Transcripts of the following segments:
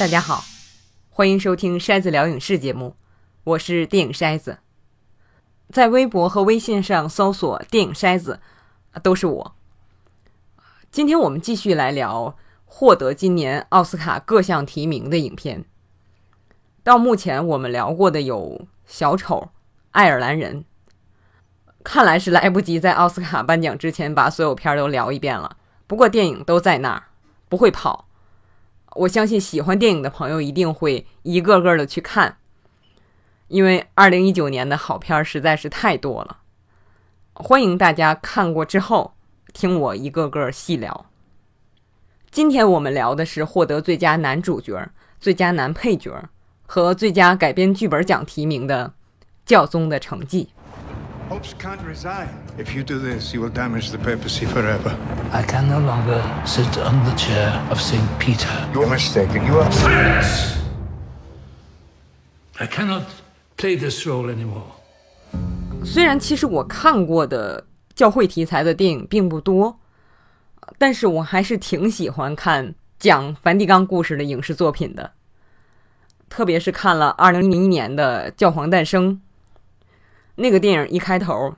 大家好，欢迎收听筛子聊影视节目，我是电影筛子。在微博和微信上搜索“电影筛子”，都是我。今天我们继续来聊获得今年奥斯卡各项提名的影片。到目前我们聊过的有《小丑》《爱尔兰人》，看来是来不及在奥斯卡颁奖之前把所有片都聊一遍了。不过电影都在那儿，不会跑。我相信喜欢电影的朋友一定会一个个的去看，因为二零一九年的好片实在是太多了。欢迎大家看过之后听我一个个细聊。今天我们聊的是获得最佳男主角、最佳男配角和最佳改编剧本奖提名的《教宗的成绩》。Popes. If you do this, you will damage the papacy forever. I can no longer sit on the chair of St. Peter. You're mistaken. You are. I cannot play this role anymore. 虽然其实我看过的教会题材的电影并不多，但是我还是挺喜欢看讲梵蒂冈故事的影视作品的。特别是看了二零零一年的《教皇诞生》。那个电影一开头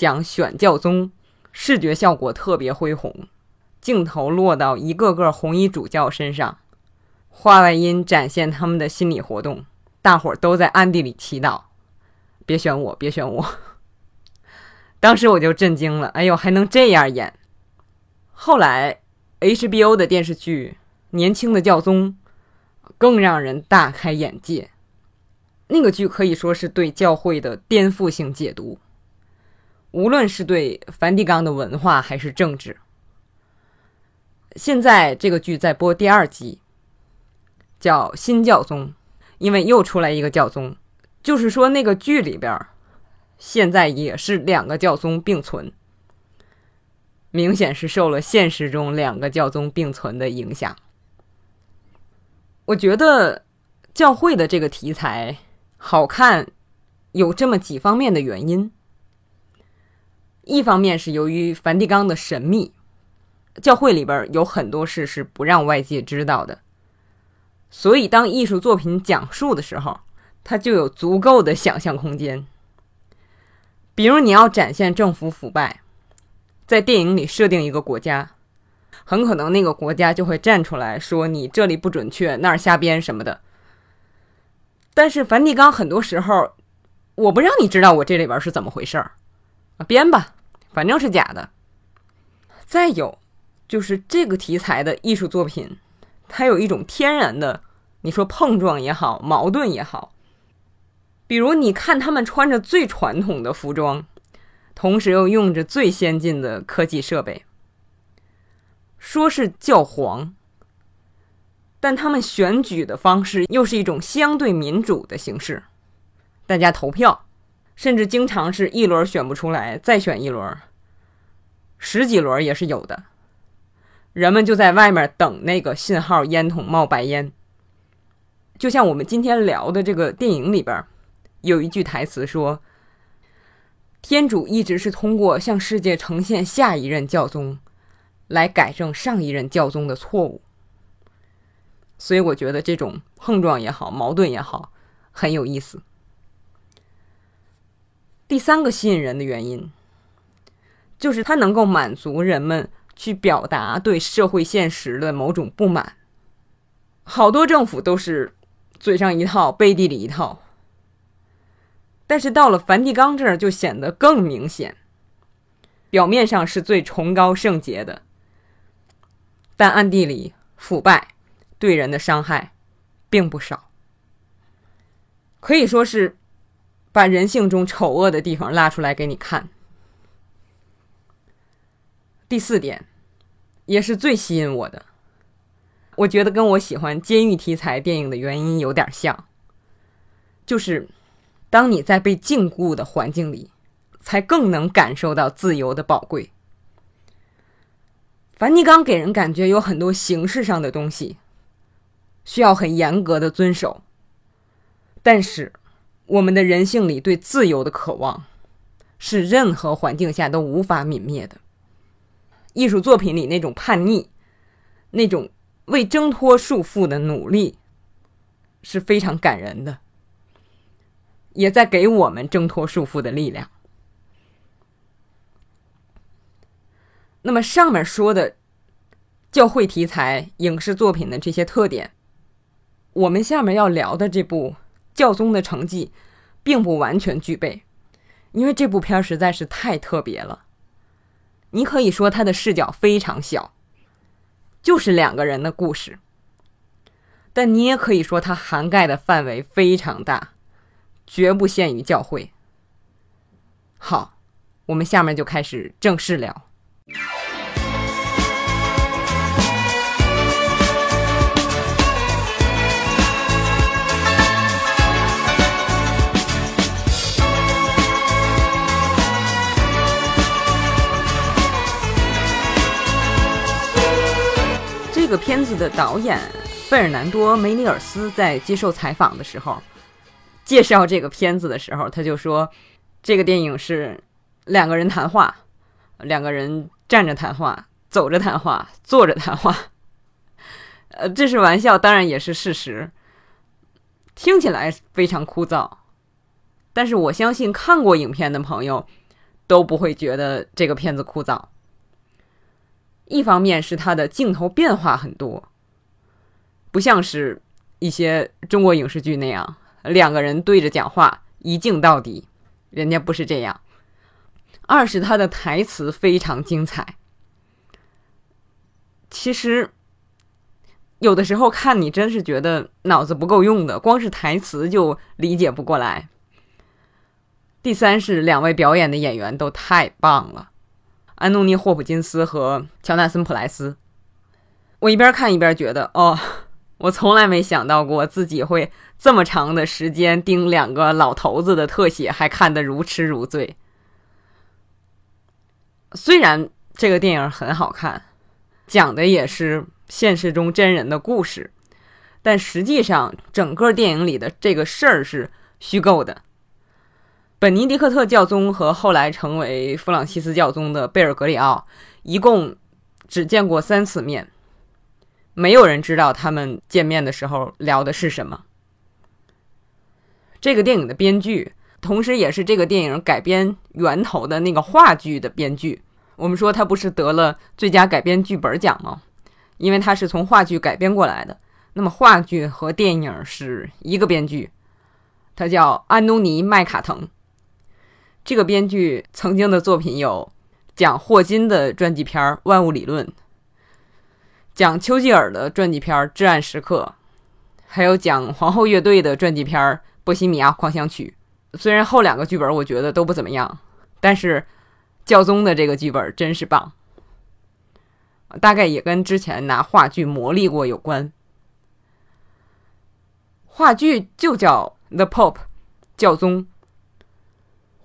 讲选教宗，视觉效果特别恢宏，镜头落到一个个红衣主教身上，话外音展现他们的心理活动，大伙儿都在暗地里祈祷：“别选我，别选我。”当时我就震惊了，哎呦，还能这样演！后来 HBO 的电视剧《年轻的教宗》更让人大开眼界。那个剧可以说是对教会的颠覆性解读，无论是对梵蒂冈的文化还是政治。现在这个剧在播第二集，叫《新教宗》，因为又出来一个教宗，就是说那个剧里边现在也是两个教宗并存，明显是受了现实中两个教宗并存的影响。我觉得教会的这个题材。好看，有这么几方面的原因。一方面是由于梵蒂冈的神秘，教会里边有很多事是不让外界知道的，所以当艺术作品讲述的时候，它就有足够的想象空间。比如你要展现政府腐败，在电影里设定一个国家，很可能那个国家就会站出来说：“你这里不准确，那儿瞎编什么的。”但是梵蒂冈很多时候，我不让你知道我这里边是怎么回事儿，编吧，反正是假的。再有，就是这个题材的艺术作品，它有一种天然的，你说碰撞也好，矛盾也好。比如你看他们穿着最传统的服装，同时又用着最先进的科技设备，说是教皇。但他们选举的方式又是一种相对民主的形式，大家投票，甚至经常是一轮选不出来，再选一轮，十几轮也是有的。人们就在外面等那个信号，烟筒冒白烟。就像我们今天聊的这个电影里边，有一句台词说：“天主一直是通过向世界呈现下一任教宗，来改正上一任教宗的错误。”所以我觉得这种碰撞也好，矛盾也好，很有意思。第三个吸引人的原因，就是它能够满足人们去表达对社会现实的某种不满。好多政府都是嘴上一套，背地里一套，但是到了梵蒂冈这儿就显得更明显。表面上是最崇高圣洁的，但暗地里腐败。对人的伤害并不少，可以说是把人性中丑恶的地方拉出来给你看。第四点，也是最吸引我的，我觉得跟我喜欢监狱题材电影的原因有点像，就是当你在被禁锢的环境里，才更能感受到自由的宝贵。梵蒂冈给人感觉有很多形式上的东西。需要很严格的遵守，但是我们的人性里对自由的渴望，是任何环境下都无法泯灭的。艺术作品里那种叛逆，那种为挣脱束缚的努力是非常感人的，也在给我们挣脱束缚的力量。那么上面说的教会题材影视作品的这些特点，我们下面要聊的这部《教宗的成绩》并不完全具备，因为这部片实在是太特别了。你可以说它的视角非常小，就是两个人的故事；但你也可以说它涵盖的范围非常大，绝不限于教会。好，我们下面就开始正式聊。这个片子的导演费尔南多·梅尼尔斯在接受采访的时候，介绍这个片子的时候，他就说，这个电影是两个人谈话，两个人站着谈话，走着谈话，坐着谈话。呃，这是玩笑，当然也是事实。听起来非常枯燥，但是我相信看过影片的朋友都不会觉得这个片子枯燥。一方面是它的镜头变化很多，不像是一些中国影视剧那样两个人对着讲话一镜到底，人家不是这样。二是他的台词非常精彩。其实有的时候看你真是觉得脑子不够用的，光是台词就理解不过来。第三是两位表演的演员都太棒了。安东尼·霍普金斯和乔纳森·普莱斯，我一边看一边觉得，哦，我从来没想到过自己会这么长的时间盯两个老头子的特写，还看得如痴如醉。虽然这个电影很好看，讲的也是现实中真人的故事，但实际上整个电影里的这个事儿是虚构的。本尼迪克特教宗和后来成为弗朗西斯教宗的贝尔格里奥，一共只见过三次面，没有人知道他们见面的时候聊的是什么。这个电影的编剧，同时也是这个电影改编源头的那个话剧的编剧，我们说他不是得了最佳改编剧本奖吗？因为他是从话剧改编过来的。那么话剧和电影是一个编剧，他叫安东尼·麦卡腾。这个编剧曾经的作品有讲霍金的传记片《万物理论》，讲丘吉尔的传记片《至暗时刻》，还有讲皇后乐队的传记片《波西米亚狂想曲》。虽然后两个剧本我觉得都不怎么样，但是教宗的这个剧本真是棒。大概也跟之前拿话剧磨砺过有关。话剧就叫《The Pope》，教宗。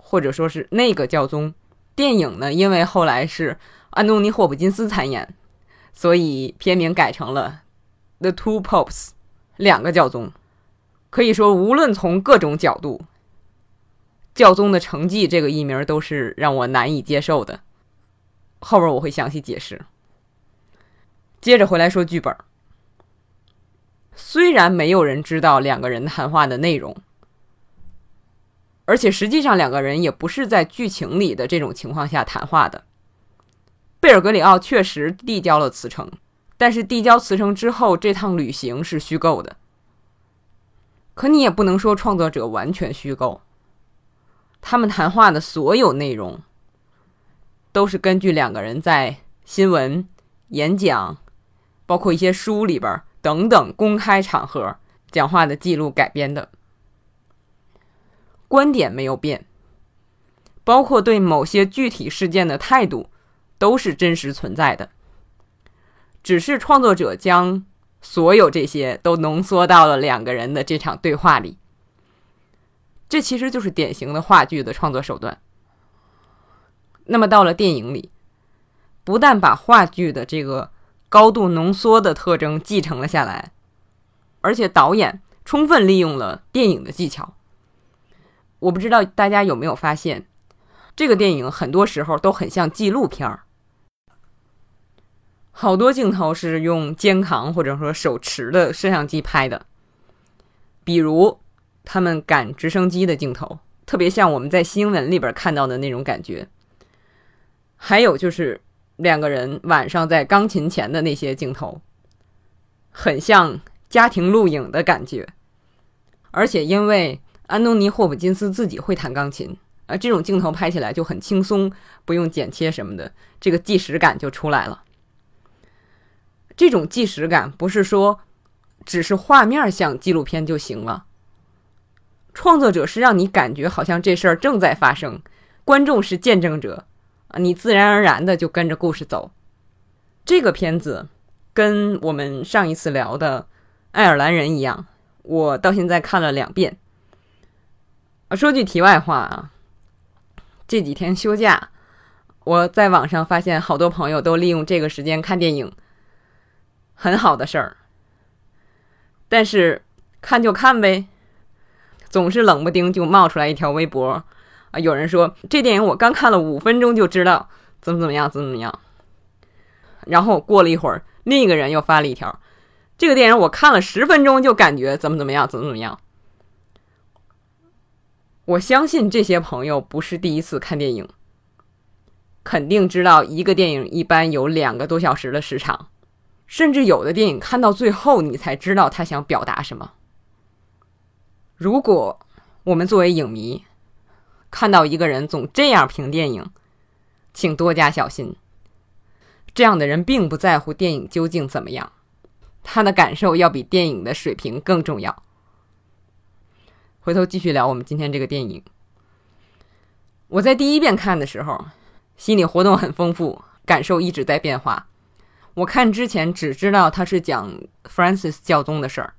或者说是那个教宗，电影呢？因为后来是安东尼·霍普金斯参演，所以片名改成了《The Two Popes》，两个教宗。可以说，无论从各种角度，《教宗的成绩》这个译名都是让我难以接受的。后边我会详细解释。接着回来说剧本，虽然没有人知道两个人谈话的内容。而且实际上，两个人也不是在剧情里的这种情况下谈话的。贝尔格里奥确实递交了辞呈，但是递交辞呈之后，这趟旅行是虚构的。可你也不能说创作者完全虚构，他们谈话的所有内容都是根据两个人在新闻、演讲，包括一些书里边等等公开场合讲话的记录改编的。观点没有变，包括对某些具体事件的态度，都是真实存在的。只是创作者将所有这些都浓缩到了两个人的这场对话里。这其实就是典型的话剧的创作手段。那么到了电影里，不但把话剧的这个高度浓缩的特征继承了下来，而且导演充分利用了电影的技巧。我不知道大家有没有发现，这个电影很多时候都很像纪录片儿。好多镜头是用肩扛或者说手持的摄像机拍的，比如他们赶直升机的镜头，特别像我们在新闻里边看到的那种感觉。还有就是两个人晚上在钢琴前的那些镜头，很像家庭录影的感觉。而且因为安东尼·霍普金斯自己会弹钢琴，啊，这种镜头拍起来就很轻松，不用剪切什么的，这个即时感就出来了。这种即时感不是说只是画面像纪录片就行了，创作者是让你感觉好像这事儿正在发生，观众是见证者啊，你自然而然的就跟着故事走。这个片子跟我们上一次聊的《爱尔兰人》一样，我到现在看了两遍。啊，说句题外话啊，这几天休假，我在网上发现好多朋友都利用这个时间看电影。很好的事儿，但是看就看呗，总是冷不丁就冒出来一条微博啊！有人说这电影我刚看了五分钟就知道怎么怎么样，怎么怎么样。然后过了一会儿，另一个人又发了一条，这个电影我看了十分钟就感觉怎么怎么样，怎么怎么样。我相信这些朋友不是第一次看电影，肯定知道一个电影一般有两个多小时的时长。甚至有的电影看到最后，你才知道他想表达什么。如果我们作为影迷看到一个人总这样评电影，请多加小心。这样的人并不在乎电影究竟怎么样，他的感受要比电影的水平更重要。回头继续聊我们今天这个电影。我在第一遍看的时候，心理活动很丰富，感受一直在变化。我看之前只知道他是讲 Francis 教宗的事儿，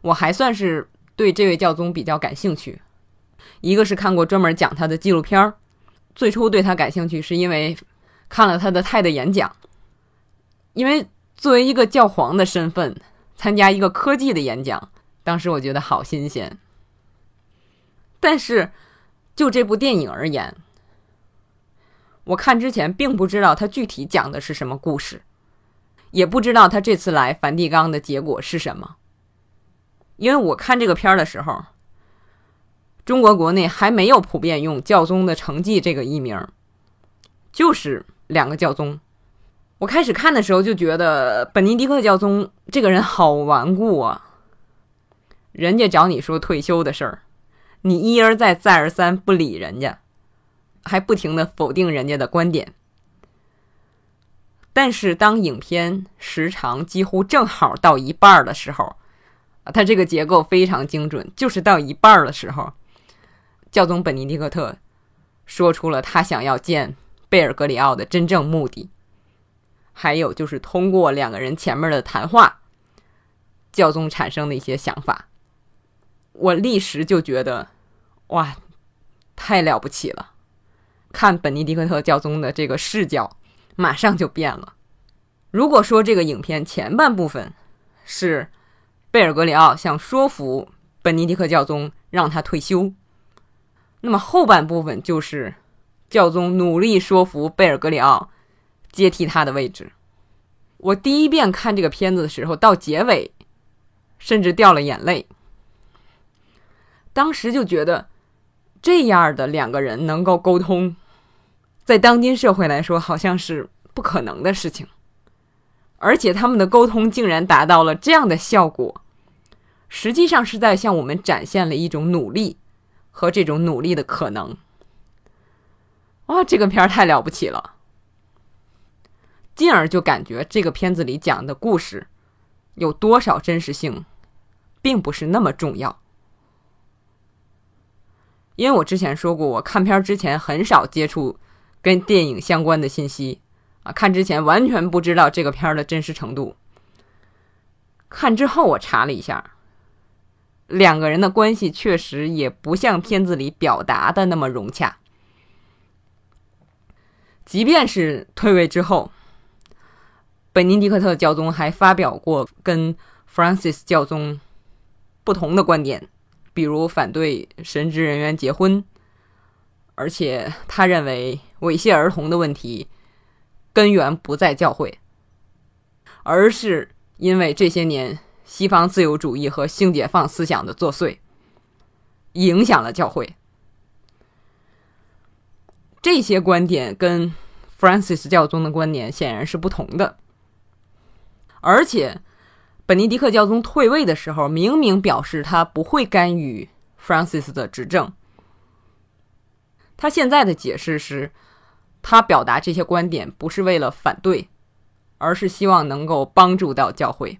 我还算是对这位教宗比较感兴趣。一个是看过专门讲他的纪录片儿，最初对他感兴趣是因为看了他的泰的演讲，因为作为一个教皇的身份参加一个科技的演讲，当时我觉得好新鲜。但是就这部电影而言，我看之前并不知道他具体讲的是什么故事。也不知道他这次来梵蒂冈的结果是什么，因为我看这个片儿的时候，中国国内还没有普遍用“教宗的成绩”这个译名，就是两个教宗。我开始看的时候就觉得本尼迪克教宗这个人好顽固啊，人家找你说退休的事儿，你一而再再而三不理人家，还不停的否定人家的观点。但是当影片时长几乎正好到一半的时候，啊，它这个结构非常精准，就是到一半的时候，教宗本尼迪克特说出了他想要见贝尔格里奥的真正目的，还有就是通过两个人前面的谈话，教宗产生的一些想法，我立时就觉得，哇，太了不起了！看本尼迪克特教宗的这个视角。马上就变了。如果说这个影片前半部分是贝尔格里奥想说服本尼迪克教宗让他退休，那么后半部分就是教宗努力说服贝尔格里奥接替他的位置。我第一遍看这个片子的时候，到结尾甚至掉了眼泪。当时就觉得这样的两个人能够沟通。在当今社会来说，好像是不可能的事情，而且他们的沟通竟然达到了这样的效果，实际上是在向我们展现了一种努力和这种努力的可能。哇，这个片儿太了不起了！进而就感觉这个片子里讲的故事有多少真实性，并不是那么重要，因为我之前说过，我看片之前很少接触。跟电影相关的信息啊，看之前完全不知道这个片的真实程度。看之后我查了一下，两个人的关系确实也不像片子里表达的那么融洽。即便是退位之后，本尼迪克特教宗还发表过跟 Francis 教宗不同的观点，比如反对神职人员结婚。而且他认为猥亵儿童的问题根源不在教会，而是因为这些年西方自由主义和性解放思想的作祟，影响了教会。这些观点跟 Francis 教宗的观点显然是不同的，而且本尼迪克教宗退位的时候，明明表示他不会干预 Francis 的执政。他现在的解释是，他表达这些观点不是为了反对，而是希望能够帮助到教会。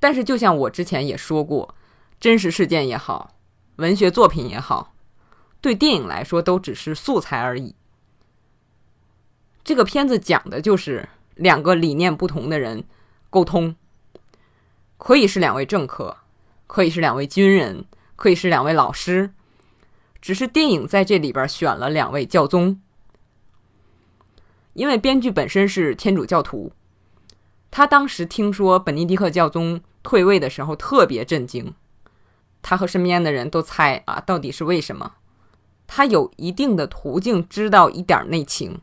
但是，就像我之前也说过，真实事件也好，文学作品也好。对电影来说，都只是素材而已。这个片子讲的就是两个理念不同的人沟通，可以是两位政客，可以是两位军人，可以是两位老师，只是电影在这里边选了两位教宗，因为编剧本身是天主教徒，他当时听说本尼迪克教宗退位的时候特别震惊，他和身边的人都猜啊，到底是为什么？他有一定的途径知道一点内情，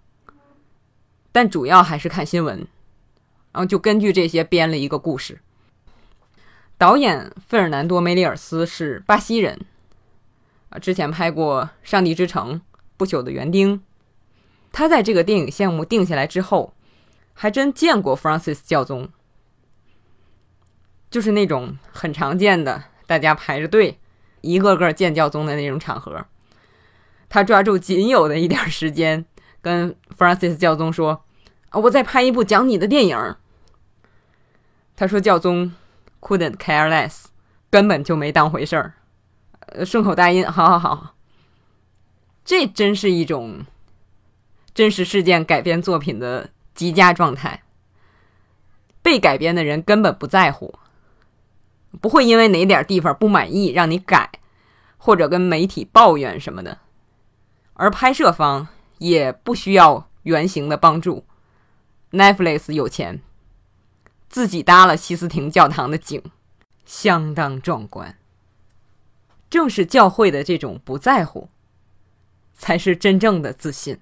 但主要还是看新闻，然后就根据这些编了一个故事。导演费尔南多·梅里尔斯是巴西人，啊，之前拍过《上帝之城》《不朽的园丁》。他在这个电影项目定下来之后，还真见过 Francis 教宗，就是那种很常见的，大家排着队，一个个见教宗的那种场合。他抓住仅有的一点时间，跟 Francis 教宗说：“啊，我再拍一部讲你的电影。”他说：“教宗 couldn't care less，根本就没当回事儿，呃，顺口答应，好好好。”这真是一种真实事件改编作品的极佳状态。被改编的人根本不在乎，不会因为哪点地方不满意让你改，或者跟媒体抱怨什么的。而拍摄方也不需要原型的帮助，Netflix 有钱，自己搭了西斯廷教堂的景，相当壮观。正是教会的这种不在乎，才是真正的自信，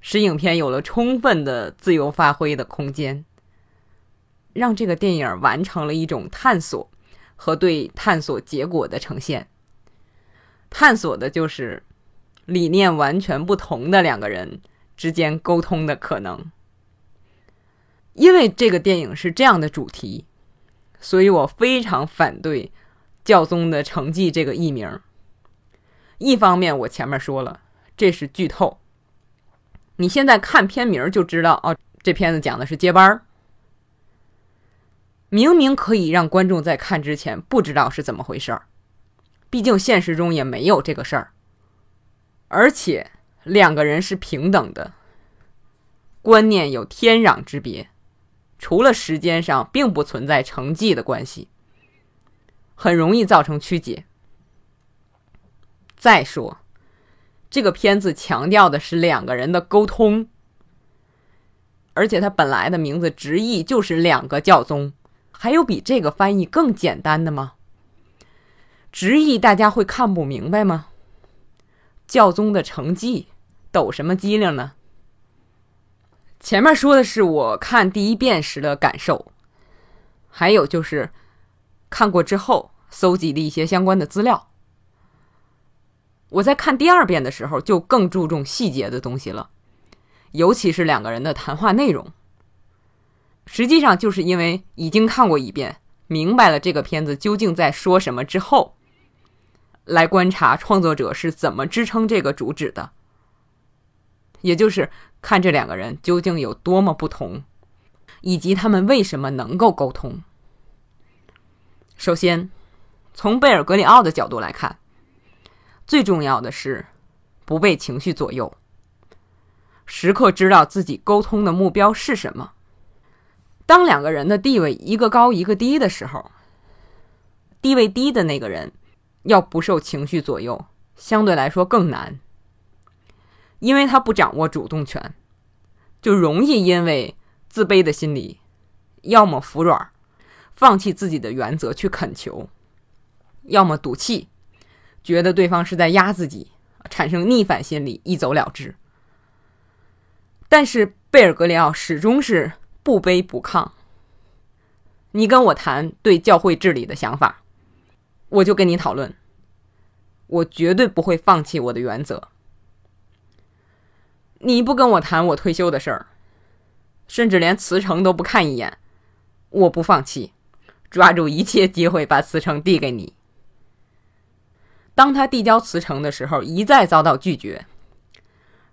使影片有了充分的自由发挥的空间，让这个电影完成了一种探索和对探索结果的呈现。探索的就是。理念完全不同的两个人之间沟通的可能，因为这个电影是这样的主题，所以我非常反对“教宗的成绩”这个艺名。一方面，我前面说了，这是剧透。你现在看片名就知道，哦，这片子讲的是接班儿，明明可以让观众在看之前不知道是怎么回事儿，毕竟现实中也没有这个事儿。而且两个人是平等的，观念有天壤之别，除了时间上并不存在成绩的关系，很容易造成曲解。再说，这个片子强调的是两个人的沟通，而且它本来的名字直译就是两个教宗，还有比这个翻译更简单的吗？直译大家会看不明白吗？教宗的成绩，抖什么机灵呢？前面说的是我看第一遍时的感受，还有就是看过之后搜集的一些相关的资料。我在看第二遍的时候就更注重细节的东西了，尤其是两个人的谈话内容。实际上就是因为已经看过一遍，明白了这个片子究竟在说什么之后。来观察创作者是怎么支撑这个主旨的，也就是看这两个人究竟有多么不同，以及他们为什么能够沟通。首先，从贝尔格里奥的角度来看，最重要的是不被情绪左右，时刻知道自己沟通的目标是什么。当两个人的地位一个高一个低的时候，地位低的那个人。要不受情绪左右，相对来说更难，因为他不掌握主动权，就容易因为自卑的心理，要么服软，放弃自己的原则去恳求，要么赌气，觉得对方是在压自己，产生逆反心理，一走了之。但是贝尔格里奥始终是不卑不亢。你跟我谈对教会治理的想法，我就跟你讨论。我绝对不会放弃我的原则。你不跟我谈我退休的事儿，甚至连辞呈都不看一眼，我不放弃，抓住一切机会把辞呈递给你。当他递交辞呈的时候，一再遭到拒绝。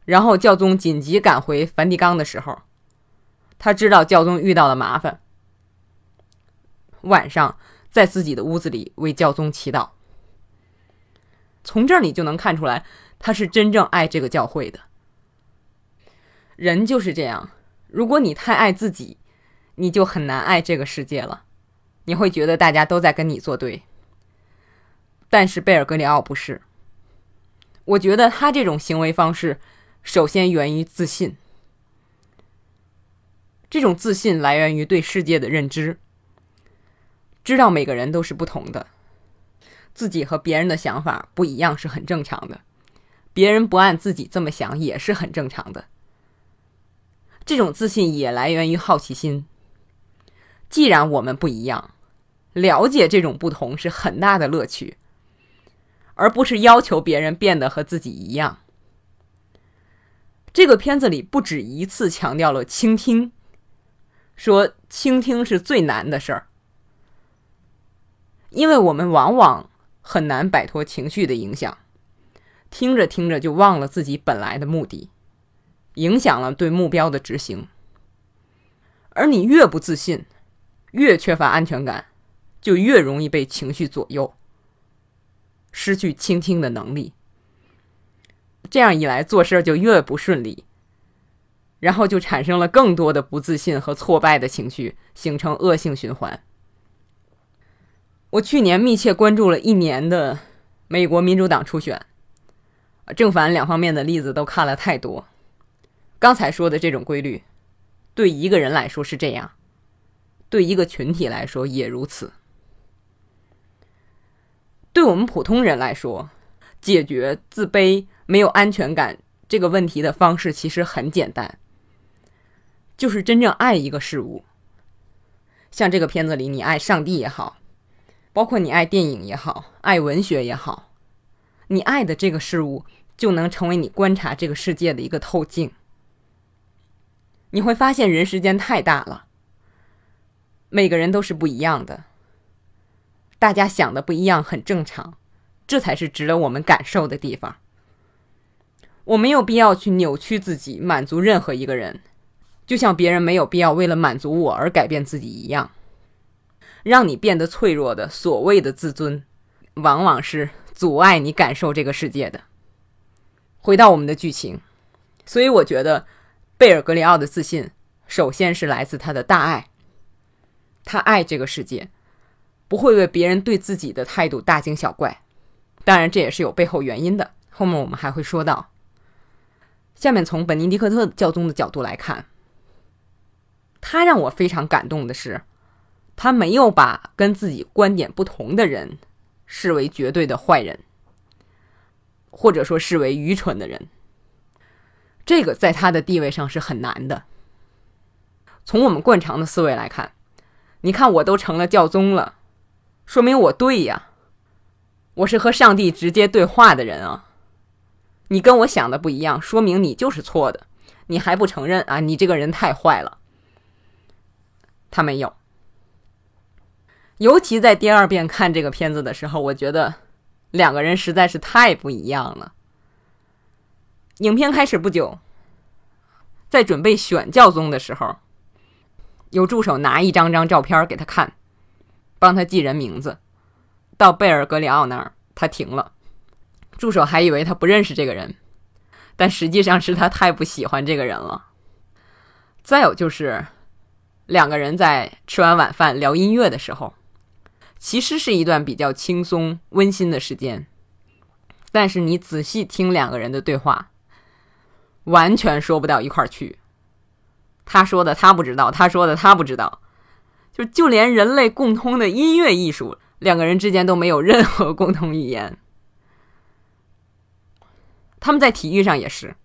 然后教宗紧急赶回梵蒂冈的时候，他知道教宗遇到了麻烦，晚上在自己的屋子里为教宗祈祷。从这儿你就能看出来，他是真正爱这个教会的。人就是这样，如果你太爱自己，你就很难爱这个世界了。你会觉得大家都在跟你作对。但是贝尔格里奥不是，我觉得他这种行为方式。首先源于自信，这种自信来源于对世界的认知，知道每个人都是不同的，自己和别人的想法不一样是很正常的，别人不按自己这么想也是很正常的。这种自信也来源于好奇心。既然我们不一样，了解这种不同是很大的乐趣，而不是要求别人变得和自己一样。这个片子里不止一次强调了倾听，说倾听是最难的事儿，因为我们往往很难摆脱情绪的影响，听着听着就忘了自己本来的目的，影响了对目标的执行。而你越不自信，越缺乏安全感，就越容易被情绪左右，失去倾听的能力。这样一来，做事就越不顺利，然后就产生了更多的不自信和挫败的情绪，形成恶性循环。我去年密切关注了一年的美国民主党初选，正反两方面的例子都看了太多。刚才说的这种规律，对一个人来说是这样，对一个群体来说也如此。对我们普通人来说，解决自卑。没有安全感这个问题的方式其实很简单，就是真正爱一个事物。像这个片子里，你爱上帝也好，包括你爱电影也好，爱文学也好，你爱的这个事物就能成为你观察这个世界的一个透镜。你会发现人世间太大了，每个人都是不一样的，大家想的不一样很正常，这才是值得我们感受的地方。我没有必要去扭曲自己，满足任何一个人，就像别人没有必要为了满足我而改变自己一样。让你变得脆弱的所谓的自尊，往往是阻碍你感受这个世界的。回到我们的剧情，所以我觉得贝尔格里奥的自信，首先是来自他的大爱。他爱这个世界，不会为别人对自己的态度大惊小怪。当然，这也是有背后原因的，后面我们还会说到。下面从本尼迪克特教宗的角度来看，他让我非常感动的是，他没有把跟自己观点不同的人视为绝对的坏人，或者说视为愚蠢的人。这个在他的地位上是很难的。从我们惯常的思维来看，你看我都成了教宗了，说明我对呀，我是和上帝直接对话的人啊。你跟我想的不一样，说明你就是错的。你还不承认啊？你这个人太坏了。他没有。尤其在第二遍看这个片子的时候，我觉得两个人实在是太不一样了。影片开始不久，在准备选教宗的时候，有助手拿一张张照片给他看，帮他记人名字。到贝尔格里奥那儿，他停了。助手还以为他不认识这个人，但实际上是他太不喜欢这个人了。再有就是，两个人在吃完晚饭聊音乐的时候，其实是一段比较轻松温馨的时间。但是你仔细听两个人的对话，完全说不到一块儿去。他说的他不知道，他说的他不知道，就就连人类共通的音乐艺术，两个人之间都没有任何共同语言。他们在体育上也是。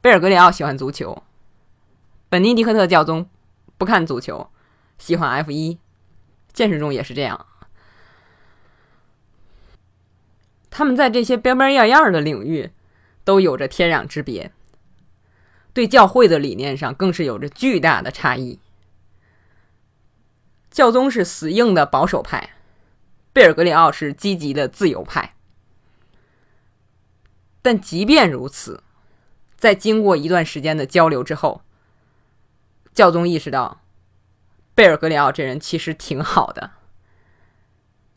贝尔格里奥喜欢足球，本尼迪克特教宗不看足球，喜欢 F 一，现实中也是这样。他们在这些边边样样的领域都有着天壤之别，对教会的理念上更是有着巨大的差异。教宗是死硬的保守派，贝尔格里奥是积极的自由派。但即便如此，在经过一段时间的交流之后，教宗意识到，贝尔格里奥这人其实挺好的。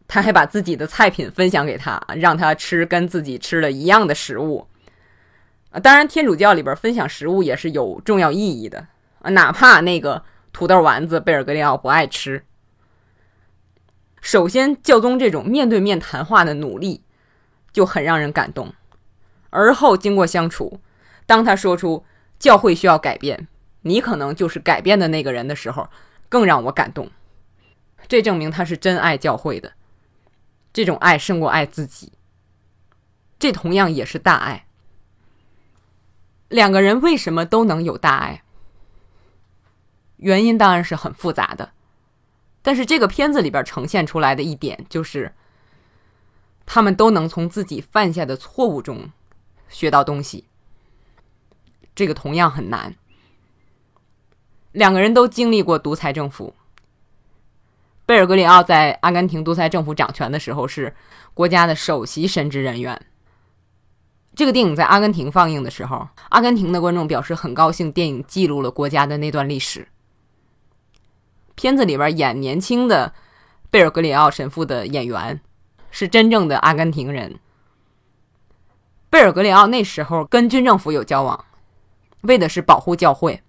他还把自己的菜品分享给他，让他吃跟自己吃的一样的食物。啊，当然，天主教里边分享食物也是有重要意义的啊，哪怕那个土豆丸子贝尔格里奥不爱吃。首先，教宗这种面对面谈话的努力就很让人感动。而后经过相处，当他说出教会需要改变，你可能就是改变的那个人的时候，更让我感动。这证明他是真爱教会的，这种爱胜过爱自己。这同样也是大爱。两个人为什么都能有大爱？原因当然是很复杂的，但是这个片子里边呈现出来的一点就是，他们都能从自己犯下的错误中。学到东西，这个同样很难。两个人都经历过独裁政府。贝尔格里奥在阿根廷独裁政府掌权的时候是国家的首席神职人员。这个电影在阿根廷放映的时候，阿根廷的观众表示很高兴，电影记录了国家的那段历史。片子里边演年轻的贝尔格里奥神父的演员是真正的阿根廷人。贝尔格里奥那时候跟军政府有交往，为的是保护教会，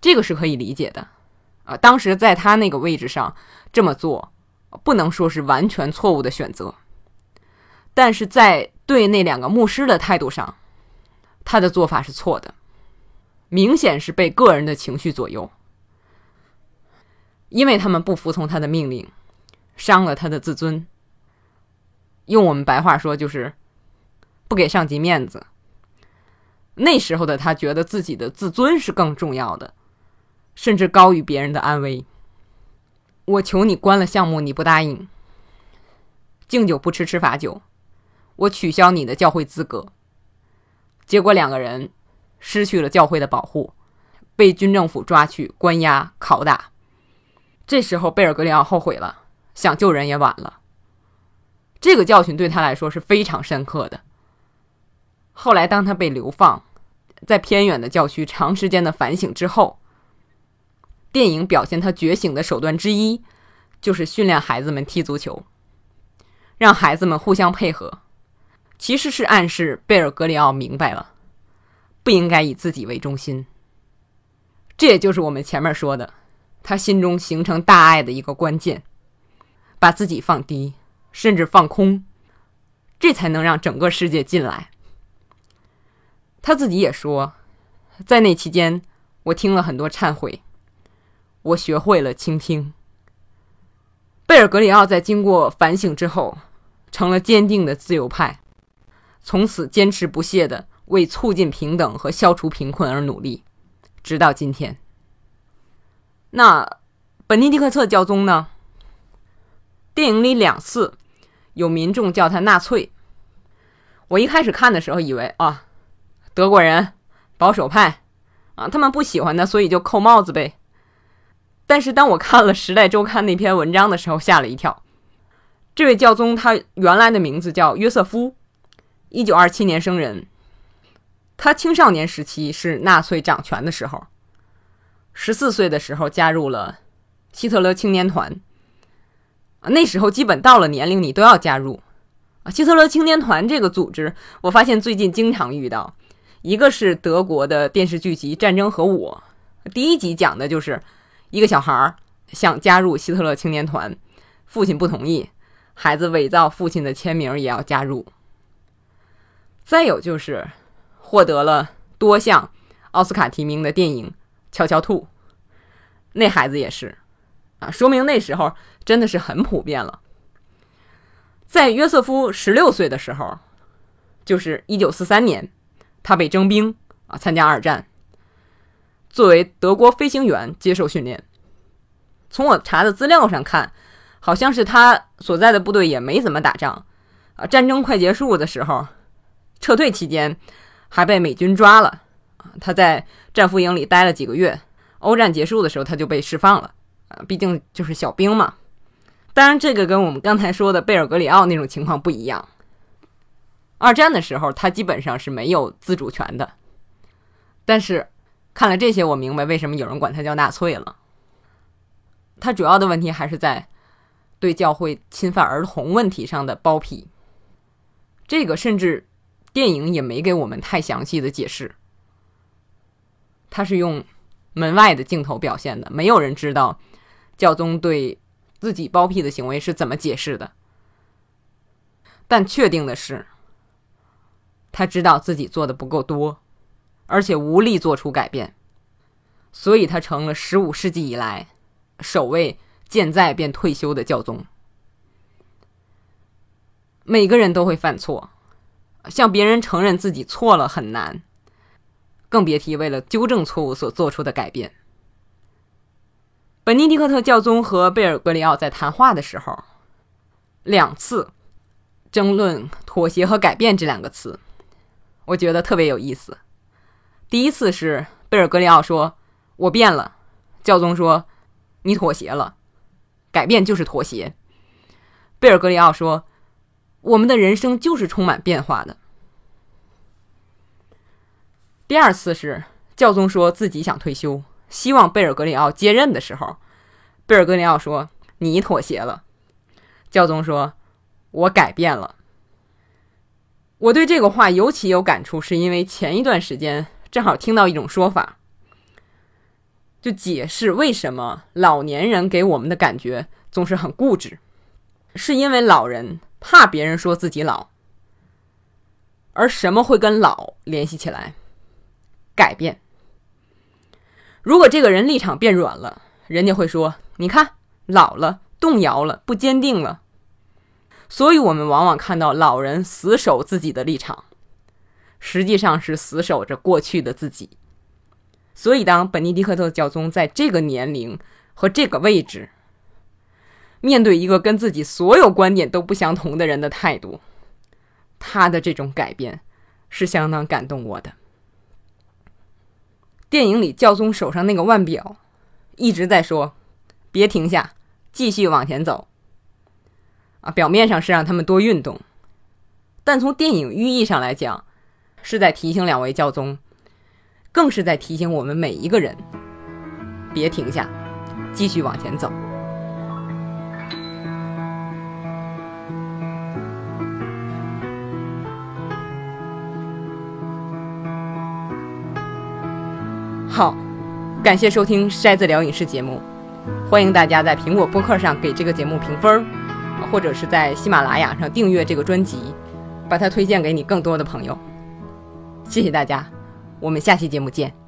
这个是可以理解的。啊，当时在他那个位置上这么做，不能说是完全错误的选择，但是在对那两个牧师的态度上，他的做法是错的，明显是被个人的情绪左右，因为他们不服从他的命令，伤了他的自尊。用我们白话说就是。不给上级面子，那时候的他觉得自己的自尊是更重要的，甚至高于别人的安危。我求你关了项目，你不答应；敬酒不吃吃罚酒，我取消你的教会资格。结果两个人失去了教会的保护，被军政府抓去关押拷打。这时候贝尔格里奥后悔了，想救人也晚了。这个教训对他来说是非常深刻的。后来，当他被流放，在偏远的教区长时间的反省之后，电影表现他觉醒的手段之一，就是训练孩子们踢足球，让孩子们互相配合，其实是暗示贝尔格里奥明白了，不应该以自己为中心。这也就是我们前面说的，他心中形成大爱的一个关键，把自己放低，甚至放空，这才能让整个世界进来。他自己也说，在那期间，我听了很多忏悔，我学会了倾听。贝尔格里奥在经过反省之后，成了坚定的自由派，从此坚持不懈的为促进平等和消除贫困而努力，直到今天。那本尼迪克特教宗呢？电影里两次有民众叫他纳粹，我一开始看的时候以为啊。德国人，保守派，啊，他们不喜欢他，所以就扣帽子呗。但是当我看了《时代周刊》那篇文章的时候，吓了一跳。这位教宗他原来的名字叫约瑟夫，一九二七年生人。他青少年时期是纳粹掌权的时候，十四岁的时候加入了希特勒青年团。那时候基本到了年龄，你都要加入。啊，希特勒青年团这个组织，我发现最近经常遇到。一个是德国的电视剧集《战争和我》，第一集讲的就是一个小孩儿想加入希特勒青年团，父亲不同意，孩子伪造父亲的签名也要加入。再有就是获得了多项奥斯卡提名的电影《悄悄兔》，那孩子也是啊，说明那时候真的是很普遍了。在约瑟夫十六岁的时候，就是一九四三年。他被征兵啊，参加二战。作为德国飞行员接受训练。从我查的资料上看，好像是他所在的部队也没怎么打仗啊。战争快结束的时候，撤退期间还被美军抓了。他在战俘营里待了几个月，欧战结束的时候他就被释放了啊。毕竟就是小兵嘛。当然，这个跟我们刚才说的贝尔格里奥那种情况不一样。二战的时候，他基本上是没有自主权的。但是，看了这些，我明白为什么有人管他叫纳粹了。他主要的问题还是在对教会侵犯儿童问题上的包庇。这个甚至电影也没给我们太详细的解释。他是用门外的镜头表现的，没有人知道教宗对。自己包庇的行为是怎么解释的？但确定的是，他知道自己做的不够多，而且无力做出改变，所以他成了十五世纪以来首位健在便退休的教宗。每个人都会犯错，向别人承认自己错了很难，更别提为了纠正错误所做出的改变。本尼迪克特教宗和贝尔格里奥在谈话的时候，两次争论“妥协”和“改变”这两个词，我觉得特别有意思。第一次是贝尔格里奥说：“我变了。”教宗说：“你妥协了。”改变就是妥协。贝尔格里奥说：“我们的人生就是充满变化的。”第二次是教宗说自己想退休。希望贝尔格里奥接任的时候，贝尔格里奥说：“你妥协了。”教宗说：“我改变了。”我对这个话尤其有感触，是因为前一段时间正好听到一种说法，就解释为什么老年人给我们的感觉总是很固执，是因为老人怕别人说自己老。而什么会跟老联系起来？改变。如果这个人立场变软了，人家会说：“你看，老了，动摇了，不坚定了。”所以，我们往往看到老人死守自己的立场，实际上是死守着过去的自己。所以，当本尼迪克特教宗在这个年龄和这个位置，面对一个跟自己所有观点都不相同的人的态度，他的这种改变是相当感动我的。电影里教宗手上那个腕表，一直在说：“别停下，继续往前走。”啊，表面上是让他们多运动，但从电影寓意上来讲，是在提醒两位教宗，更是在提醒我们每一个人：别停下，继续往前走。好，感谢收听筛子聊影视节目，欢迎大家在苹果播客上给这个节目评分，或者是在喜马拉雅上订阅这个专辑，把它推荐给你更多的朋友。谢谢大家，我们下期节目见。